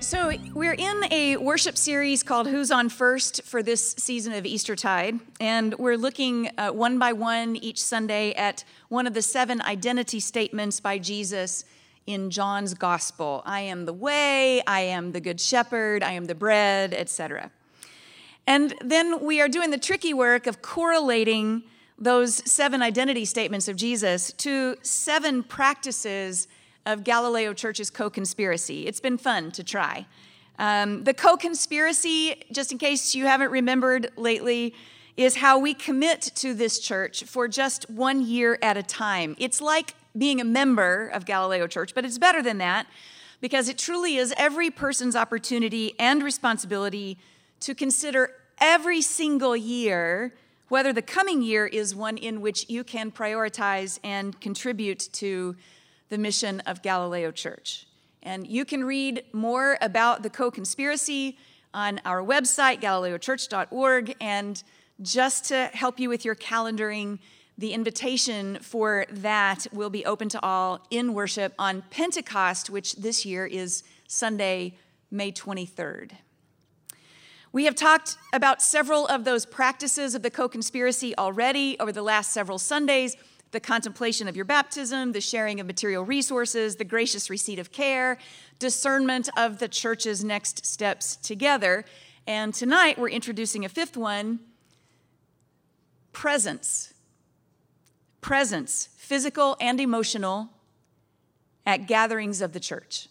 So, we're in a worship series called Who's on First for this season of Eastertide. And we're looking uh, one by one each Sunday at one of the seven identity statements by Jesus in John's Gospel I am the way, I am the good shepherd, I am the bread, etc. And then we are doing the tricky work of correlating those seven identity statements of Jesus to seven practices of Galileo Church's co conspiracy. It's been fun to try. Um, the co conspiracy, just in case you haven't remembered lately, is how we commit to this church for just one year at a time. It's like being a member of Galileo Church, but it's better than that because it truly is every person's opportunity and responsibility to consider every single year whether the coming year is one in which you can prioritize and contribute to the mission of Galileo Church. And you can read more about the co conspiracy on our website, galileochurch.org. And just to help you with your calendaring, the invitation for that will be open to all in worship on Pentecost, which this year is Sunday, May 23rd. We have talked about several of those practices of the co conspiracy already over the last several Sundays the contemplation of your baptism, the sharing of material resources, the gracious receipt of care, discernment of the church's next steps together. And tonight we're introducing a fifth one presence. Presence, physical and emotional, at gatherings of the church.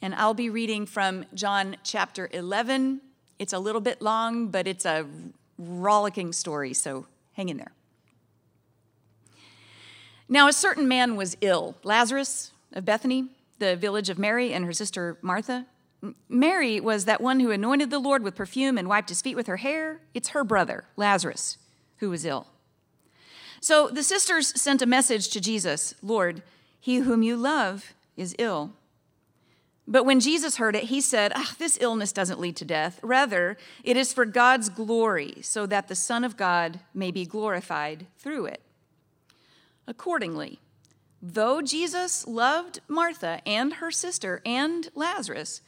And I'll be reading from John chapter 11. It's a little bit long, but it's a rollicking story, so hang in there. Now, a certain man was ill, Lazarus of Bethany, the village of Mary and her sister Martha. Mary was that one who anointed the Lord with perfume and wiped his feet with her hair. It's her brother, Lazarus, who was ill. So the sisters sent a message to Jesus Lord, he whom you love is ill. But when Jesus heard it, he said, oh, This illness doesn't lead to death. Rather, it is for God's glory, so that the Son of God may be glorified through it. Accordingly, though Jesus loved Martha and her sister and Lazarus,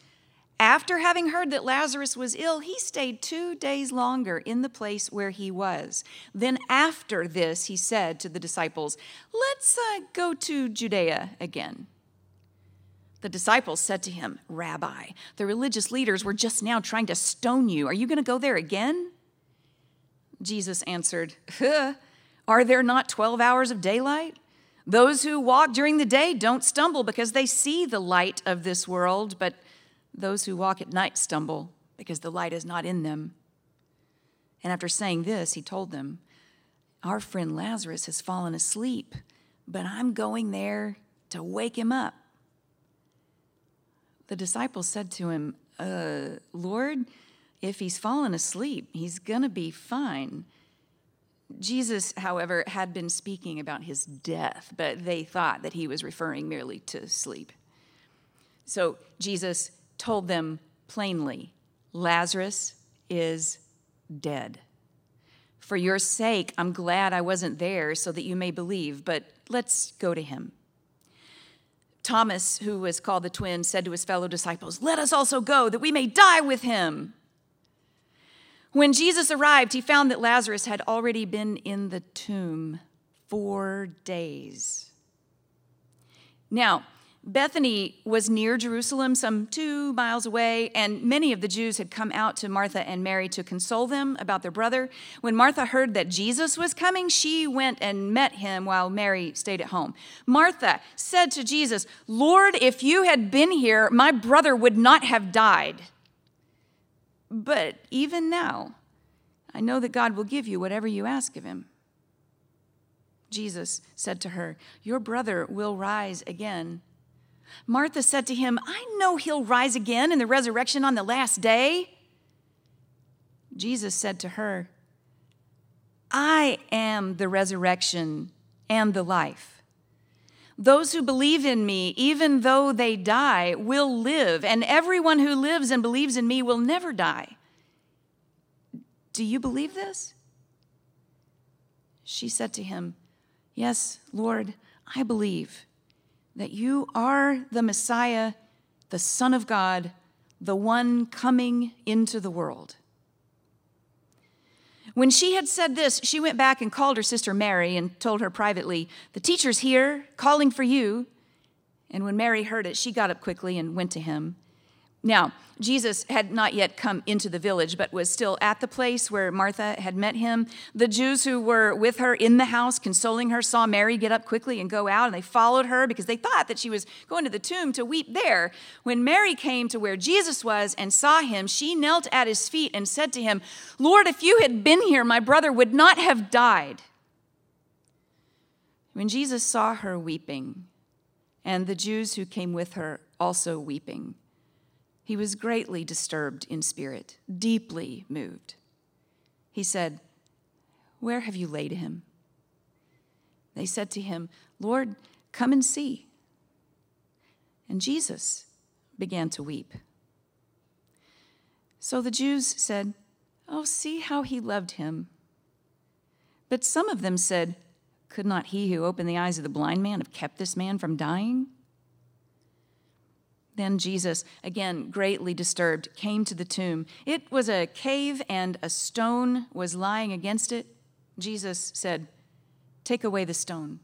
after having heard that Lazarus was ill, he stayed two days longer in the place where he was. Then, after this, he said to the disciples, Let's uh, go to Judea again. The disciples said to him, Rabbi, the religious leaders were just now trying to stone you. Are you going to go there again? Jesus answered, huh, are there not 12 hours of daylight? Those who walk during the day don't stumble because they see the light of this world, but those who walk at night stumble because the light is not in them. And after saying this, he told them, Our friend Lazarus has fallen asleep, but I'm going there to wake him up. The disciples said to him, uh, Lord, if he's fallen asleep, he's going to be fine. Jesus, however, had been speaking about his death, but they thought that he was referring merely to sleep. So Jesus told them plainly Lazarus is dead. For your sake, I'm glad I wasn't there so that you may believe, but let's go to him. Thomas, who was called the twin, said to his fellow disciples, Let us also go, that we may die with him. When Jesus arrived, he found that Lazarus had already been in the tomb four days. Now, Bethany was near Jerusalem, some two miles away, and many of the Jews had come out to Martha and Mary to console them about their brother. When Martha heard that Jesus was coming, she went and met him while Mary stayed at home. Martha said to Jesus, Lord, if you had been here, my brother would not have died. But even now, I know that God will give you whatever you ask of him. Jesus said to her, Your brother will rise again. Martha said to him, I know he'll rise again in the resurrection on the last day. Jesus said to her, I am the resurrection and the life. Those who believe in me, even though they die, will live, and everyone who lives and believes in me will never die. Do you believe this? She said to him, Yes, Lord, I believe that you are the Messiah, the Son of God, the one coming into the world. When she had said this, she went back and called her sister Mary and told her privately, The teacher's here, calling for you. And when Mary heard it, she got up quickly and went to him. Now, Jesus had not yet come into the village, but was still at the place where Martha had met him. The Jews who were with her in the house, consoling her, saw Mary get up quickly and go out, and they followed her because they thought that she was going to the tomb to weep there. When Mary came to where Jesus was and saw him, she knelt at his feet and said to him, Lord, if you had been here, my brother would not have died. When Jesus saw her weeping, and the Jews who came with her also weeping, he was greatly disturbed in spirit, deeply moved. He said, Where have you laid him? They said to him, Lord, come and see. And Jesus began to weep. So the Jews said, Oh, see how he loved him. But some of them said, Could not he who opened the eyes of the blind man have kept this man from dying? Then Jesus, again greatly disturbed, came to the tomb. It was a cave and a stone was lying against it. Jesus said, Take away the stone.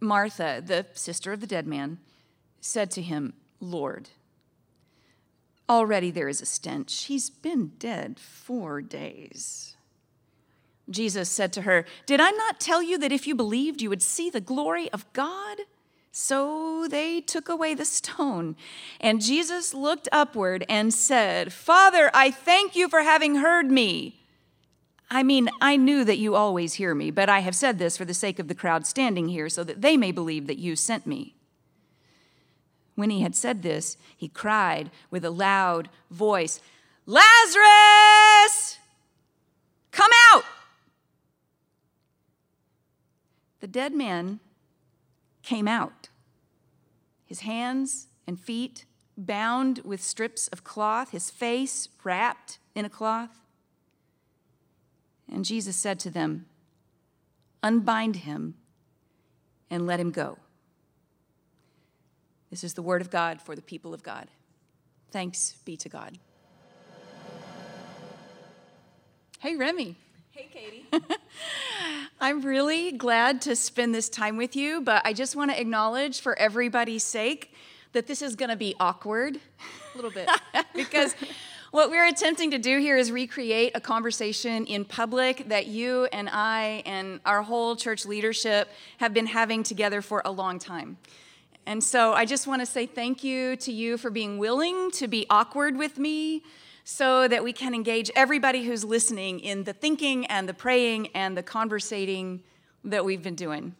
Martha, the sister of the dead man, said to him, Lord, already there is a stench. He's been dead four days. Jesus said to her, Did I not tell you that if you believed, you would see the glory of God? So they took away the stone. And Jesus looked upward and said, Father, I thank you for having heard me. I mean, I knew that you always hear me, but I have said this for the sake of the crowd standing here, so that they may believe that you sent me. When he had said this, he cried with a loud voice, Lazarus, come out! The dead man came out, his hands and feet bound with strips of cloth, his face wrapped in a cloth. And Jesus said to them, Unbind him and let him go. This is the word of God for the people of God. Thanks be to God. Hey, Remy. Hey, Katie. I'm really glad to spend this time with you, but I just want to acknowledge for everybody's sake that this is going to be awkward. A little bit. because what we're attempting to do here is recreate a conversation in public that you and I and our whole church leadership have been having together for a long time. And so I just want to say thank you to you for being willing to be awkward with me so that we can engage everybody who's listening in the thinking and the praying and the conversating that we've been doing.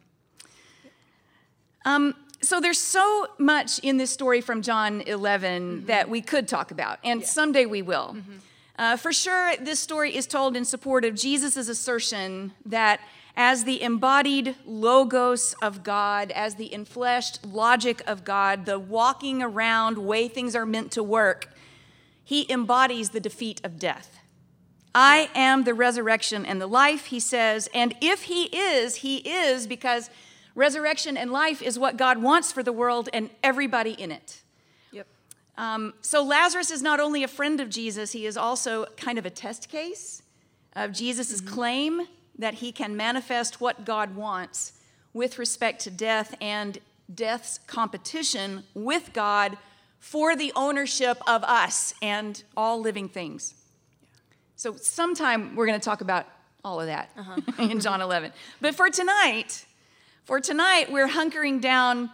Um, so there's so much in this story from John 11 mm-hmm. that we could talk about, and yeah. someday we will. Mm-hmm. Uh, for sure, this story is told in support of Jesus' assertion that as the embodied logos of God, as the enfleshed logic of God, the walking around way things are meant to work, he embodies the defeat of death. I am the resurrection and the life, he says. And if he is, he is because resurrection and life is what God wants for the world and everybody in it. Yep. Um, so Lazarus is not only a friend of Jesus, he is also kind of a test case of Jesus' mm-hmm. claim that he can manifest what God wants with respect to death and death's competition with God for the ownership of us and all living things. So, sometime we're going to talk about all of that uh-huh. in John 11. But for tonight, for tonight, we're hunkering down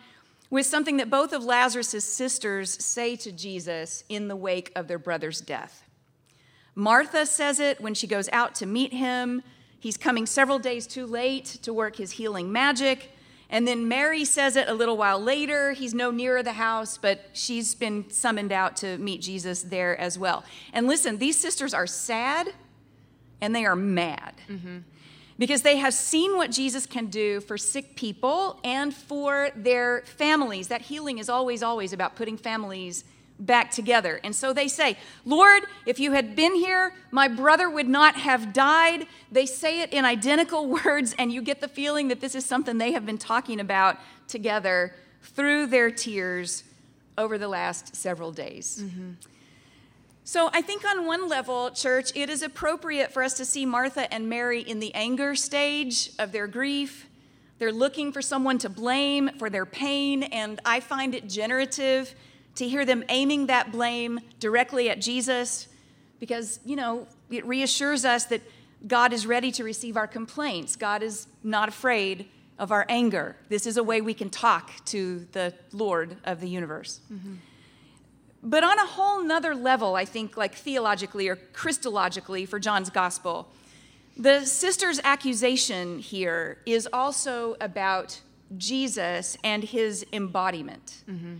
with something that both of Lazarus' sisters say to Jesus in the wake of their brother's death. Martha says it when she goes out to meet him. He's coming several days too late to work his healing magic. And then Mary says it a little while later. He's no nearer the house, but she's been summoned out to meet Jesus there as well. And listen, these sisters are sad and they are mad mm-hmm. because they have seen what Jesus can do for sick people and for their families. That healing is always, always about putting families back together. And so they say, Lord, if you had been here, my brother would not have died. They say it in identical words, and you get the feeling that this is something they have been talking about together through their tears over the last several days. Mm-hmm. So I think on one level, church, it is appropriate for us to see Martha and Mary in the anger stage of their grief. They're looking for someone to blame for their pain, and I find it generative to hear them aiming that blame directly at Jesus because, you know, it reassures us that God is ready to receive our complaints. God is not afraid of our anger. This is a way we can talk to the Lord of the universe. Mm-hmm. But on a whole nother level, I think, like theologically or Christologically for John's gospel, the sister's accusation here is also about Jesus and his embodiment. Mm-hmm.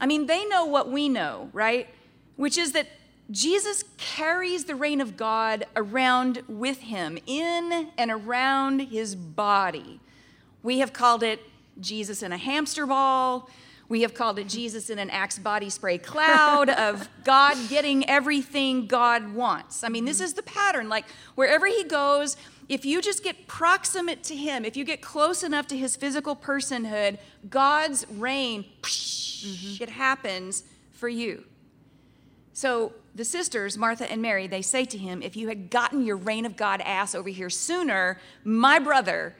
I mean, they know what we know, right? Which is that Jesus carries the reign of God around with him, in and around his body. We have called it Jesus in a hamster ball. We have called it Jesus in an Axe body spray cloud of God getting everything God wants. I mean, this is the pattern. Like, wherever he goes, if you just get proximate to him, if you get close enough to his physical personhood, God's reign, mm-hmm. it happens for you. So the sisters, Martha and Mary, they say to him, If you had gotten your reign of God ass over here sooner, my brother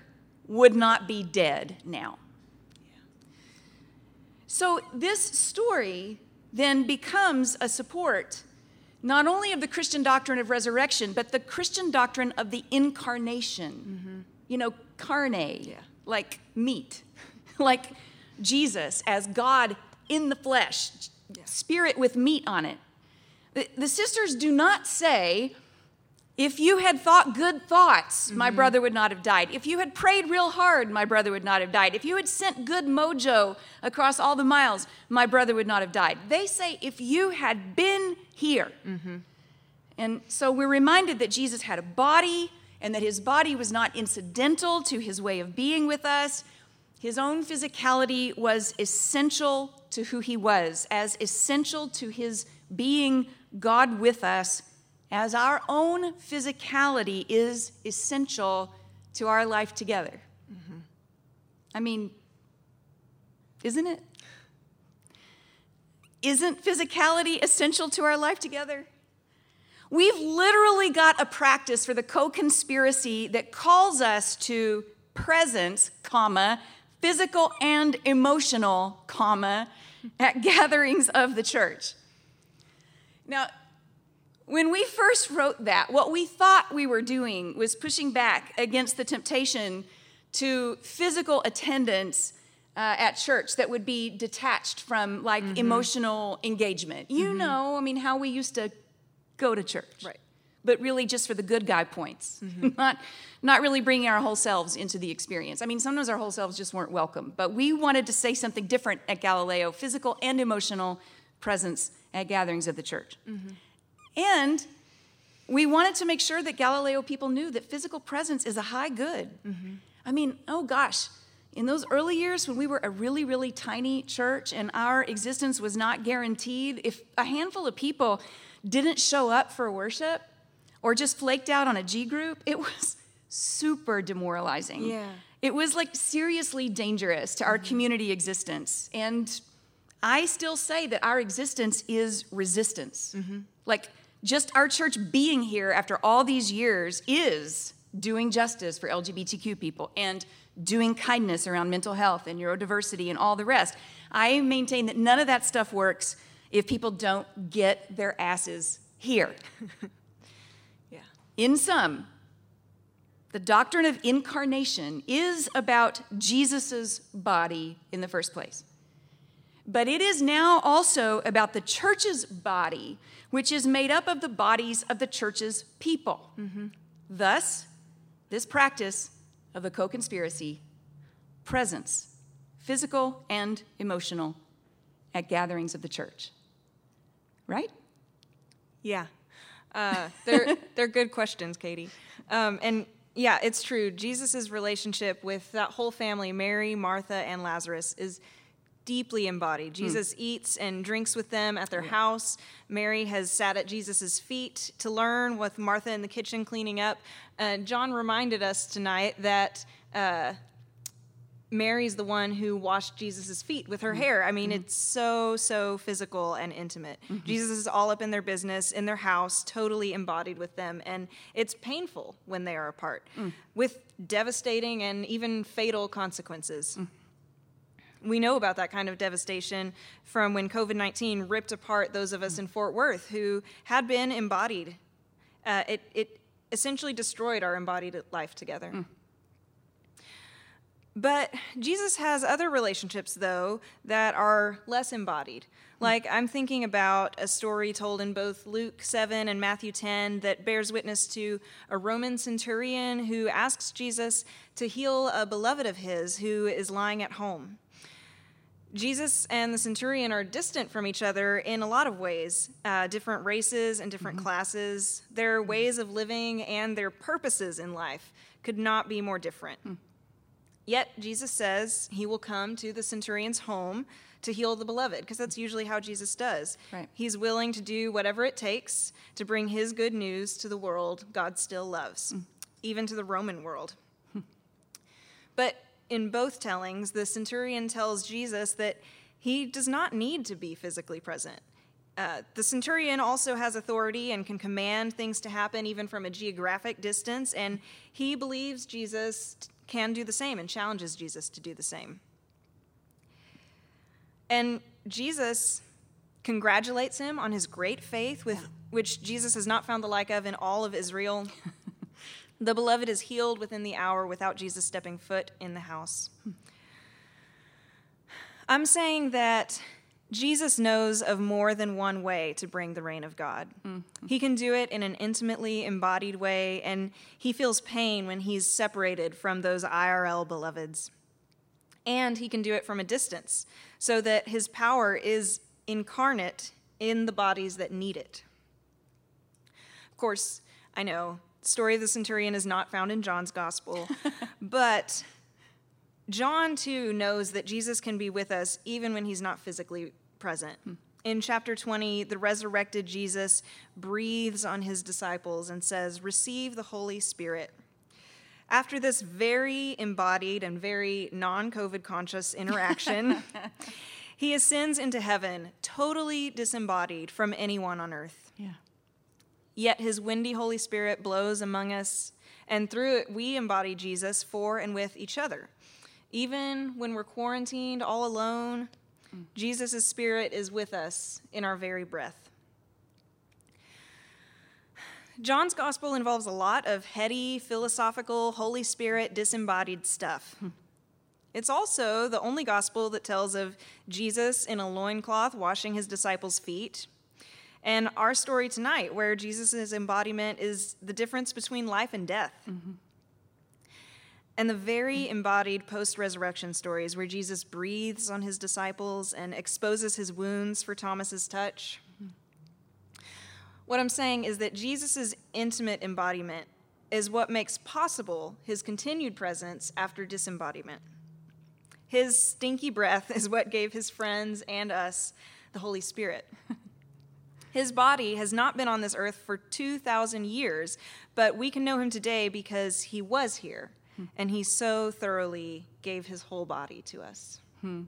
would not be dead now. So this story then becomes a support not only of the Christian doctrine of resurrection, but the Christian doctrine of the incarnation. Mm-hmm. You know, carne, yeah. like meat, like Jesus as God in the flesh, yeah. spirit with meat on it. The, the sisters do not say, if you had thought good thoughts, mm-hmm. my brother would not have died. If you had prayed real hard, my brother would not have died. If you had sent good mojo across all the miles, my brother would not have died. They say, if you had been here. Mm-hmm. And so we're reminded that Jesus had a body and that his body was not incidental to his way of being with us. His own physicality was essential to who he was, as essential to his being God with us as our own physicality is essential to our life together. Mm-hmm. I mean, isn't it? Isn't physicality essential to our life together? We've literally got a practice for the co-conspiracy that calls us to presence, comma, physical and emotional, comma, at gatherings of the church. Now, when we first wrote that, what we thought we were doing was pushing back against the temptation to physical attendance uh, at church that would be detached from like mm-hmm. emotional engagement. You mm-hmm. know, I mean, how we used to go to church. Right. But really just for the good guy points, mm-hmm. not, not really bringing our whole selves into the experience. I mean, sometimes our whole selves just weren't welcome, but we wanted to say something different at Galileo physical and emotional presence at gatherings of the church. And we wanted to make sure that Galileo people knew that physical presence is a high good. Mm-hmm. I mean, oh gosh, in those early years when we were a really, really tiny church and our existence was not guaranteed, if a handful of people didn't show up for worship or just flaked out on a G group, it was super demoralizing. Yeah. It was like seriously dangerous to our mm-hmm. community existence. And I still say that our existence is resistance. Mm-hmm. Like, just our church being here after all these years is doing justice for LGBTQ people and doing kindness around mental health and neurodiversity and all the rest. I maintain that none of that stuff works if people don't get their asses here. yeah. In sum, the doctrine of incarnation is about Jesus' body in the first place. But it is now also about the church's body which is made up of the bodies of the church's people. Mm-hmm. Thus, this practice of the co conspiracy presence, physical and emotional, at gatherings of the church. Right? Yeah. Uh, they're, they're good questions, Katie. Um, and yeah, it's true. Jesus' relationship with that whole family, Mary, Martha, and Lazarus, is deeply embodied. Hmm. Jesus mm. eats and drinks with them at their yeah. house. Mary has sat at Jesus' feet to learn with Martha in the kitchen cleaning up. Uh, John reminded us tonight that uh, Mary's the one who washed Jesus' feet with her mm-hmm. hair. I mean, mm-hmm. it's so, so physical and intimate. Mm-hmm. Jesus is all up in their business, in their house, totally embodied with them. And it's painful when they are apart, mm. with devastating and even fatal consequences. We know about that kind of devastation from when COVID 19 ripped apart those of us in Fort Worth who had been embodied. Uh, it, it essentially destroyed our embodied life together. Mm. But Jesus has other relationships, though, that are less embodied. Like, I'm thinking about a story told in both Luke 7 and Matthew 10 that bears witness to a Roman centurion who asks Jesus to heal a beloved of his who is lying at home. Jesus and the centurion are distant from each other in a lot of ways uh, different races and different mm-hmm. classes. Their ways of living and their purposes in life could not be more different. Mm. Yet Jesus says he will come to the centurion's home to heal the beloved, because that's usually how Jesus does. Right. He's willing to do whatever it takes to bring his good news to the world God still loves, mm. even to the Roman world. but in both tellings, the centurion tells Jesus that he does not need to be physically present. Uh, the centurion also has authority and can command things to happen even from a geographic distance, and he believes Jesus can do the same and challenges Jesus to do the same. And Jesus congratulates him on his great faith, with which Jesus has not found the like of in all of Israel. the beloved is healed within the hour without Jesus stepping foot in the house. I'm saying that Jesus knows of more than one way to bring the reign of God. Mm-hmm. He can do it in an intimately embodied way, and he feels pain when he's separated from those IRL beloveds. And he can do it from a distance, so that his power is incarnate in the bodies that need it. Of course, I know story of the centurion is not found in John's gospel, but John, too, knows that Jesus can be with us even when he's not physically present. Hmm. In chapter 20, the resurrected Jesus breathes on his disciples and says, Receive the Holy Spirit. After this very embodied and very non COVID conscious interaction, he ascends into heaven, totally disembodied from anyone on earth. Yeah. Yet his windy Holy Spirit blows among us, and through it we embody Jesus for and with each other. Even when we're quarantined all alone. Jesus' Spirit is with us in our very breath. John's gospel involves a lot of heady, philosophical, Holy Spirit disembodied stuff. It's also the only gospel that tells of Jesus in a loincloth washing his disciples' feet. And our story tonight, where Jesus' embodiment is the difference between life and death. Mm-hmm and the very embodied post resurrection stories where Jesus breathes on his disciples and exposes his wounds for Thomas's touch. What I'm saying is that Jesus' intimate embodiment is what makes possible his continued presence after disembodiment. His stinky breath is what gave his friends and us the Holy Spirit. His body has not been on this earth for 2,000 years, but we can know him today because he was here and he so thoroughly gave his whole body to us. Hmm.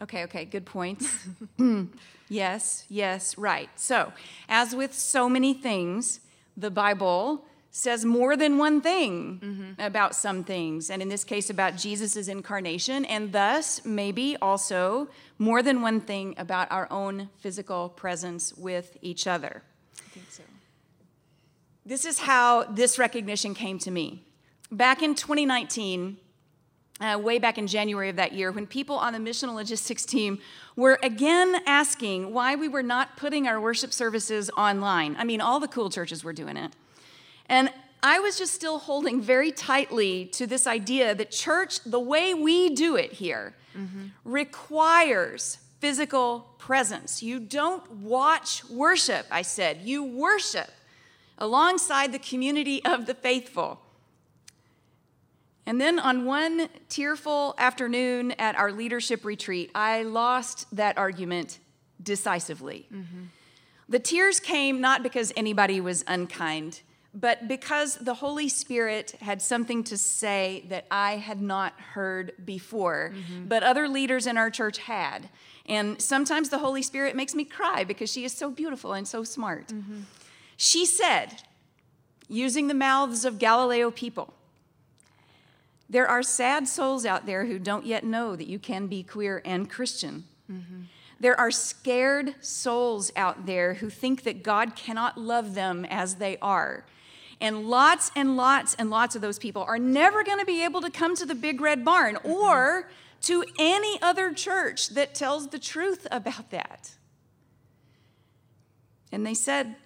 Okay, okay, good points. yes, yes, right. So, as with so many things, the Bible says more than one thing mm-hmm. about some things, and in this case, about Jesus' incarnation, and thus maybe also more than one thing about our own physical presence with each other. I think so. This is how this recognition came to me. Back in 2019, uh, way back in January of that year, when people on the missional logistics team were again asking why we were not putting our worship services online. I mean, all the cool churches were doing it. And I was just still holding very tightly to this idea that church, the way we do it here, mm-hmm. requires physical presence. You don't watch worship, I said. You worship alongside the community of the faithful. And then on one tearful afternoon at our leadership retreat, I lost that argument decisively. Mm-hmm. The tears came not because anybody was unkind, but because the Holy Spirit had something to say that I had not heard before, mm-hmm. but other leaders in our church had. And sometimes the Holy Spirit makes me cry because she is so beautiful and so smart. Mm-hmm. She said, using the mouths of Galileo people, there are sad souls out there who don't yet know that you can be queer and Christian. Mm-hmm. There are scared souls out there who think that God cannot love them as they are. And lots and lots and lots of those people are never going to be able to come to the Big Red Barn mm-hmm. or to any other church that tells the truth about that. And they said,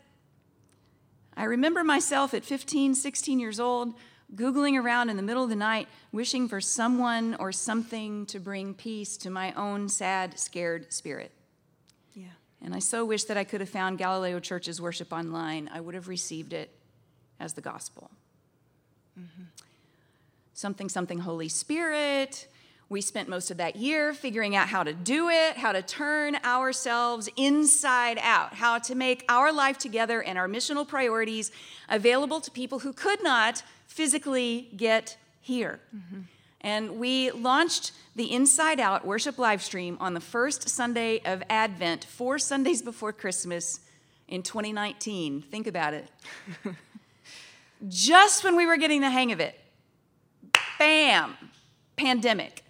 I remember myself at 15, 16 years old, Googling around in the middle of the night, wishing for someone or something to bring peace to my own sad, scared spirit. Yeah. And I so wish that I could have found Galileo Church's worship online. I would have received it as the gospel. Mm-hmm. Something, something, Holy Spirit. We spent most of that year figuring out how to do it, how to turn ourselves inside out, how to make our life together and our missional priorities available to people who could not physically get here. Mm-hmm. And we launched the Inside Out worship live stream on the first Sunday of Advent, four Sundays before Christmas in 2019. Think about it. just when we were getting the hang of it, bam, pandemic.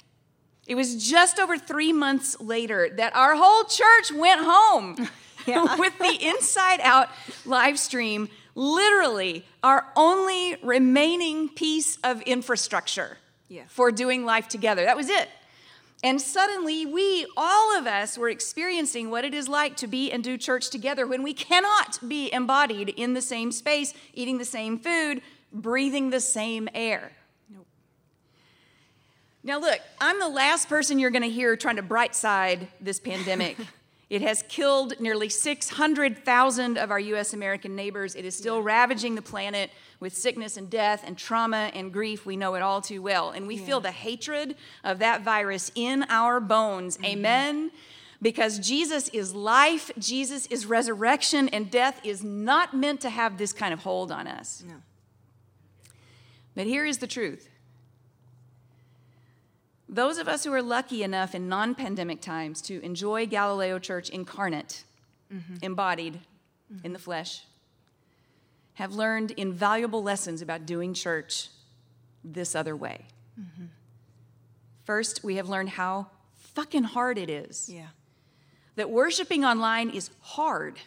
It was just over three months later that our whole church went home with the Inside Out live stream, literally our only remaining piece of infrastructure yeah. for doing life together. That was it. And suddenly, we, all of us, were experiencing what it is like to be and do church together when we cannot be embodied in the same space, eating the same food, breathing the same air. Nope. Now, look, I'm the last person you're going to hear trying to bright side this pandemic. it has killed nearly 600,000 of our US American neighbors. It is still ravaging the planet with sickness and death and trauma and grief. We know it all too well. And we yeah. feel the hatred of that virus in our bones. Mm-hmm. Amen. Because Jesus is life, Jesus is resurrection, and death is not meant to have this kind of hold on us. No. But here is the truth those of us who are lucky enough in non pandemic times to enjoy Galileo Church incarnate, mm-hmm. embodied mm-hmm. in the flesh, have learned invaluable lessons about doing church this other way. Mm-hmm. First, we have learned how fucking hard it is. Yeah. That worshiping online is hard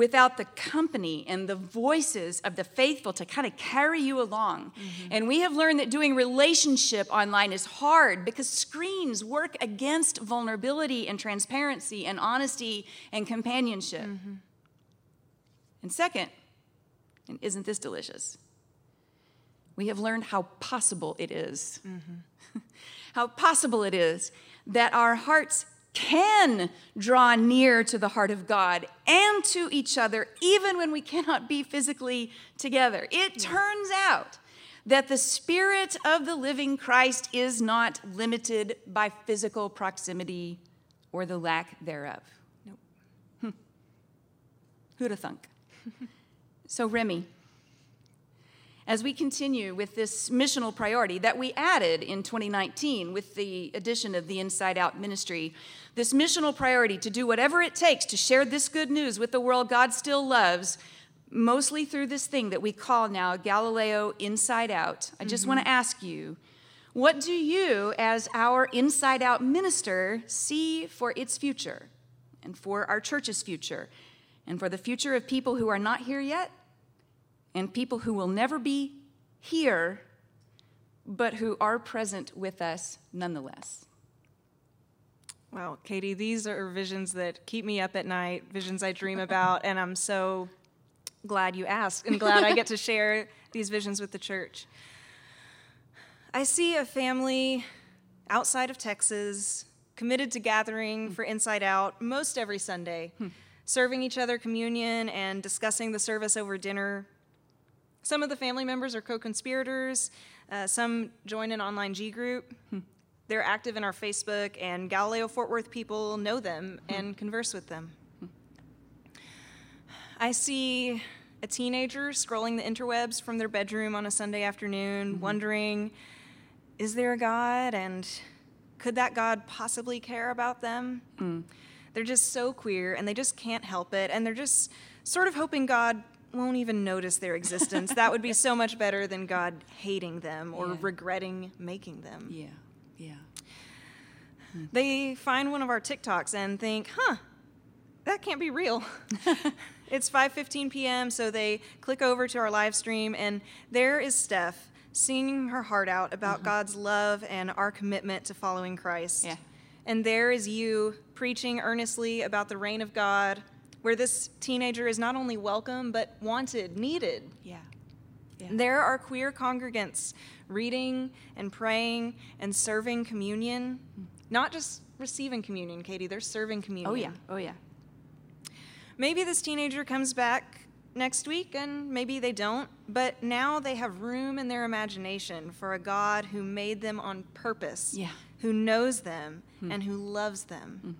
without the company and the voices of the faithful to kind of carry you along. Mm-hmm. And we have learned that doing relationship online is hard because screens work against vulnerability and transparency and honesty and companionship. Mm-hmm. And second, and isn't this delicious? We have learned how possible it is. Mm-hmm. how possible it is that our hearts can draw near to the heart of God and to each other, even when we cannot be physically together. It turns out that the Spirit of the living Christ is not limited by physical proximity or the lack thereof. Nope. Hm. Who'd have thunk? So, Remy, as we continue with this missional priority that we added in 2019 with the addition of the Inside Out ministry, this missional priority to do whatever it takes to share this good news with the world God still loves, mostly through this thing that we call now Galileo Inside Out, I just mm-hmm. want to ask you what do you, as our Inside Out minister, see for its future and for our church's future and for the future of people who are not here yet? And people who will never be here, but who are present with us nonetheless. Wow, Katie, these are visions that keep me up at night, visions I dream about, and I'm so glad you asked and glad I get to share these visions with the church. I see a family outside of Texas committed to gathering for Inside Out most every Sunday, serving each other communion and discussing the service over dinner. Some of the family members are co conspirators, uh, some join an online G group. Hmm. They're active in our Facebook, and Galileo Fort Worth people know them hmm. and converse with them. I see a teenager scrolling the interwebs from their bedroom on a Sunday afternoon, hmm. wondering, is there a God? And could that God possibly care about them? They're just so queer and they just can't help it. And they're just sort of hoping God won't even notice their existence. that would be so much better than God hating them or Yeah. regretting making them. Yeah, yeah. They find one of our TikToks and think, huh, that can't be real. it's 5:15 p.m., so they click over to our live stream and there is Steph singing her heart out about mm-hmm. God's love and our commitment to following Christ. Yeah. And there is you preaching earnestly about the reign of God, where this teenager is not only welcome but wanted, needed. Yeah. Yeah. There are queer congregants reading and praying and serving communion, hmm. not just receiving communion, Katie, they're serving communion. Oh yeah. Oh yeah. Maybe this teenager comes back next week and maybe they don't, but now they have room in their imagination for a God who made them on purpose, Yeah. who knows them hmm. and who loves them. Hmm.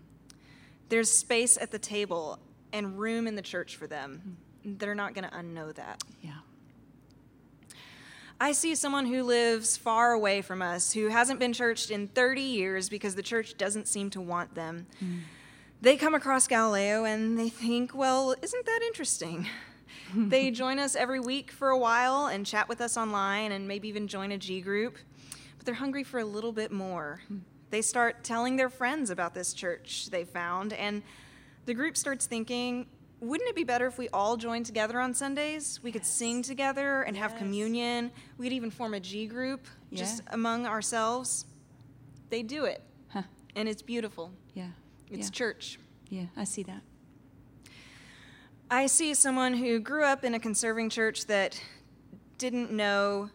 There's space at the table and room in the church for them. They're not going to unknow that. Yeah. I see someone who lives far away from us, who hasn't been churched in 30 years because the church doesn't seem to want them. Hmm. They come across Galileo and they think, well, isn't that interesting? they join us every week for a while and chat with us online and maybe even join a G group, but they're hungry for a little bit more. Hmm. They start telling their friends about this church they found, and the group starts thinking, wouldn't it be better if we all joined together on Sundays? We could sing together and have communion. We could even form a G group just among ourselves. They do it, Huh. and it's beautiful. Yeah. It's yeah. church. Yeah. I see that. I see someone who grew up in a conserving church that didn't know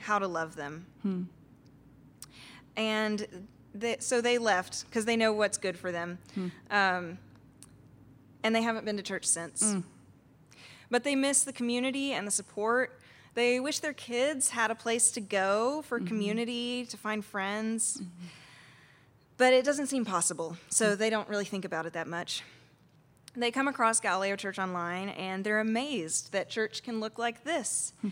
how to love them. And they, so they left because they know what's good for them. Um, and they haven't been to church since. Mm. But they miss the community and the support. They wish their kids had a place to go for mm-hmm. community, to find friends. Mm-hmm. But it doesn't seem possible, so mm. they don't really think about it that much. They come across Galileo Church online and they're amazed that church can look like this. Hmm.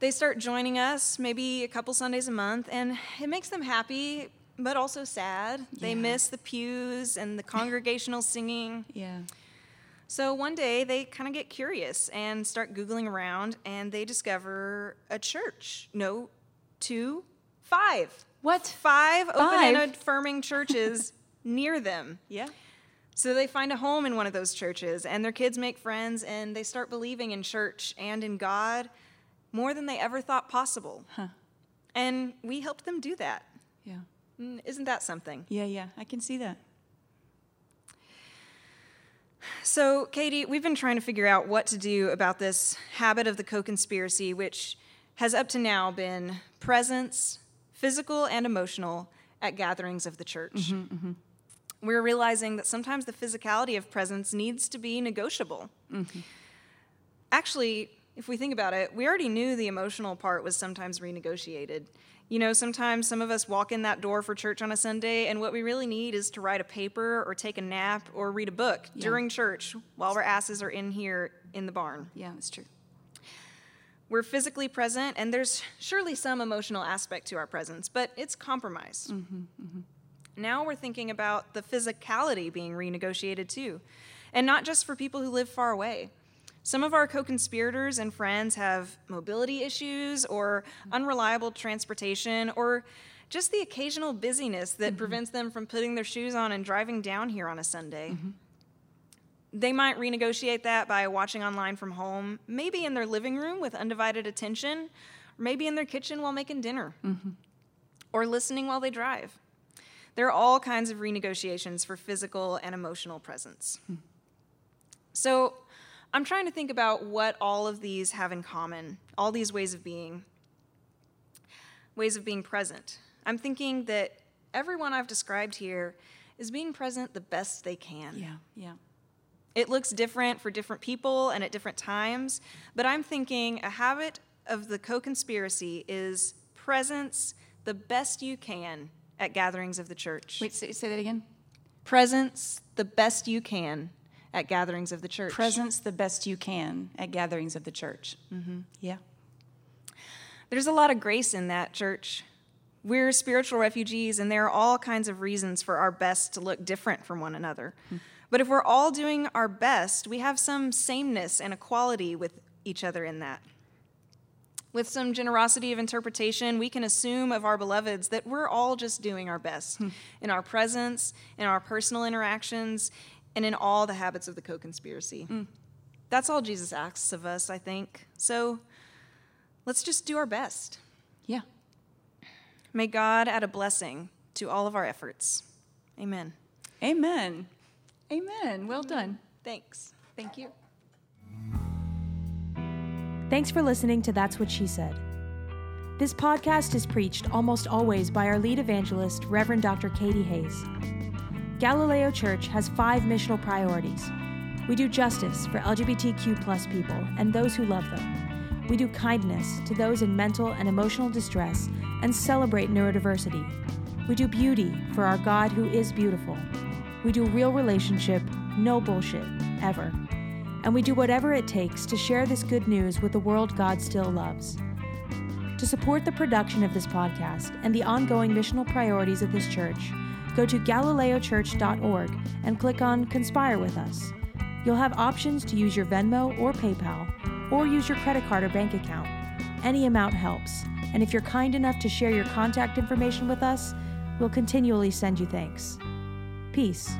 they start joining us maybe a couple Sundays a month, and it makes them happy, but also sad. They miss the pews and the congregational singing. Yeah. So one day they kind of get curious and start Googling around, and they discover a church. No, two, five. What? Five, open Five? and affirming churches near them. Yeah. So they find a home in one of those churches, and their kids make friends, and they start believing in church and in God more than they ever thought possible. Huh. And we helped them do that. Yeah. Mm, Isn't that something? Yeah. Yeah. I can see that. So, Katie, we've been trying to figure out what to do about this habit of the co conspiracy, which has up to now been presence, physical and emotional, at gatherings of the church. Mm-hmm, mm-hmm. We're realizing that sometimes the physicality of presence needs to be negotiable. Mm-hmm. Actually, if we think about it, we already knew the emotional part was sometimes renegotiated. You know, sometimes some of us walk in that door for church on a Sunday, and what we really need is to write a paper or take a nap or read a book Yeah. during church while our asses are in here in the barn. Yeah. That's true. We're physically present, and there's surely some emotional aspect to our presence, but it's compromised. Mm-hmm, mm-hmm. Now we're thinking about the physicality being renegotiated too, and not just for people who live far away. Some of our co conspirators and friends have mobility issues or mm-hmm. unreliable transportation or just the occasional busyness that mm-hmm. prevents them from putting their shoes on and driving down here on a Sunday. Mm-hmm. They might renegotiate that by watching online from home, maybe in their living room with undivided attention, or maybe in their kitchen while making dinner, or listening while they drive. There are all kinds of renegotiations for physical and emotional presence. Hmm. So, I'm trying to think about what all of these have in common, all these ways of being, ways of being present. I'm thinking that everyone I've described here is being present the best they can. Yeah, yeah. It looks different for different people and at different times, but I'm thinking a habit of the co conspiracy is presence the best you can at gatherings of the church. Wait, say, say that again. Presence the best you can at gatherings of the church. Presence the best you can at gatherings of the church. Mm-hmm. Yeah. There's a lot of grace in that, church. We're spiritual refugees, and there are all kinds of reasons for our best to look different from one another. Mm-hmm. But if we're all doing our best, we have some sameness and equality with each other in that. With some generosity of interpretation, we can assume of our beloveds that we're all just doing our best hmm. in our presence, in our personal interactions, and in all the habits of the co conspiracy. Mm. That's all Jesus asks of us, I think. So let's just do our best. Yeah. May God add a blessing to all of our efforts. Amen. Amen. Amen. Well done. Thanks. Thank you. Thanks for listening to That's What She Said. This podcast is preached almost always by our lead evangelist, Reverend Dr. Katie Hays. Galileo Church has five missional priorities. We do justice for LGBTQ plus people and those who love them. We do kindness to those in mental and emotional distress and celebrate neurodiversity. We do beauty for our God who is beautiful. We do real relationship, no bullshit, ever. And we do whatever it takes to share this good news with the world God still loves. To support the production of this podcast and the ongoing missional priorities of this church, go to galileochurch.org and click on Conspire with Us. You'll have options to use your Venmo or PayPal, or use your credit card or bank account. Any amount helps, and if you're kind enough to share your contact information with us, we'll continually send you thanks. Peace.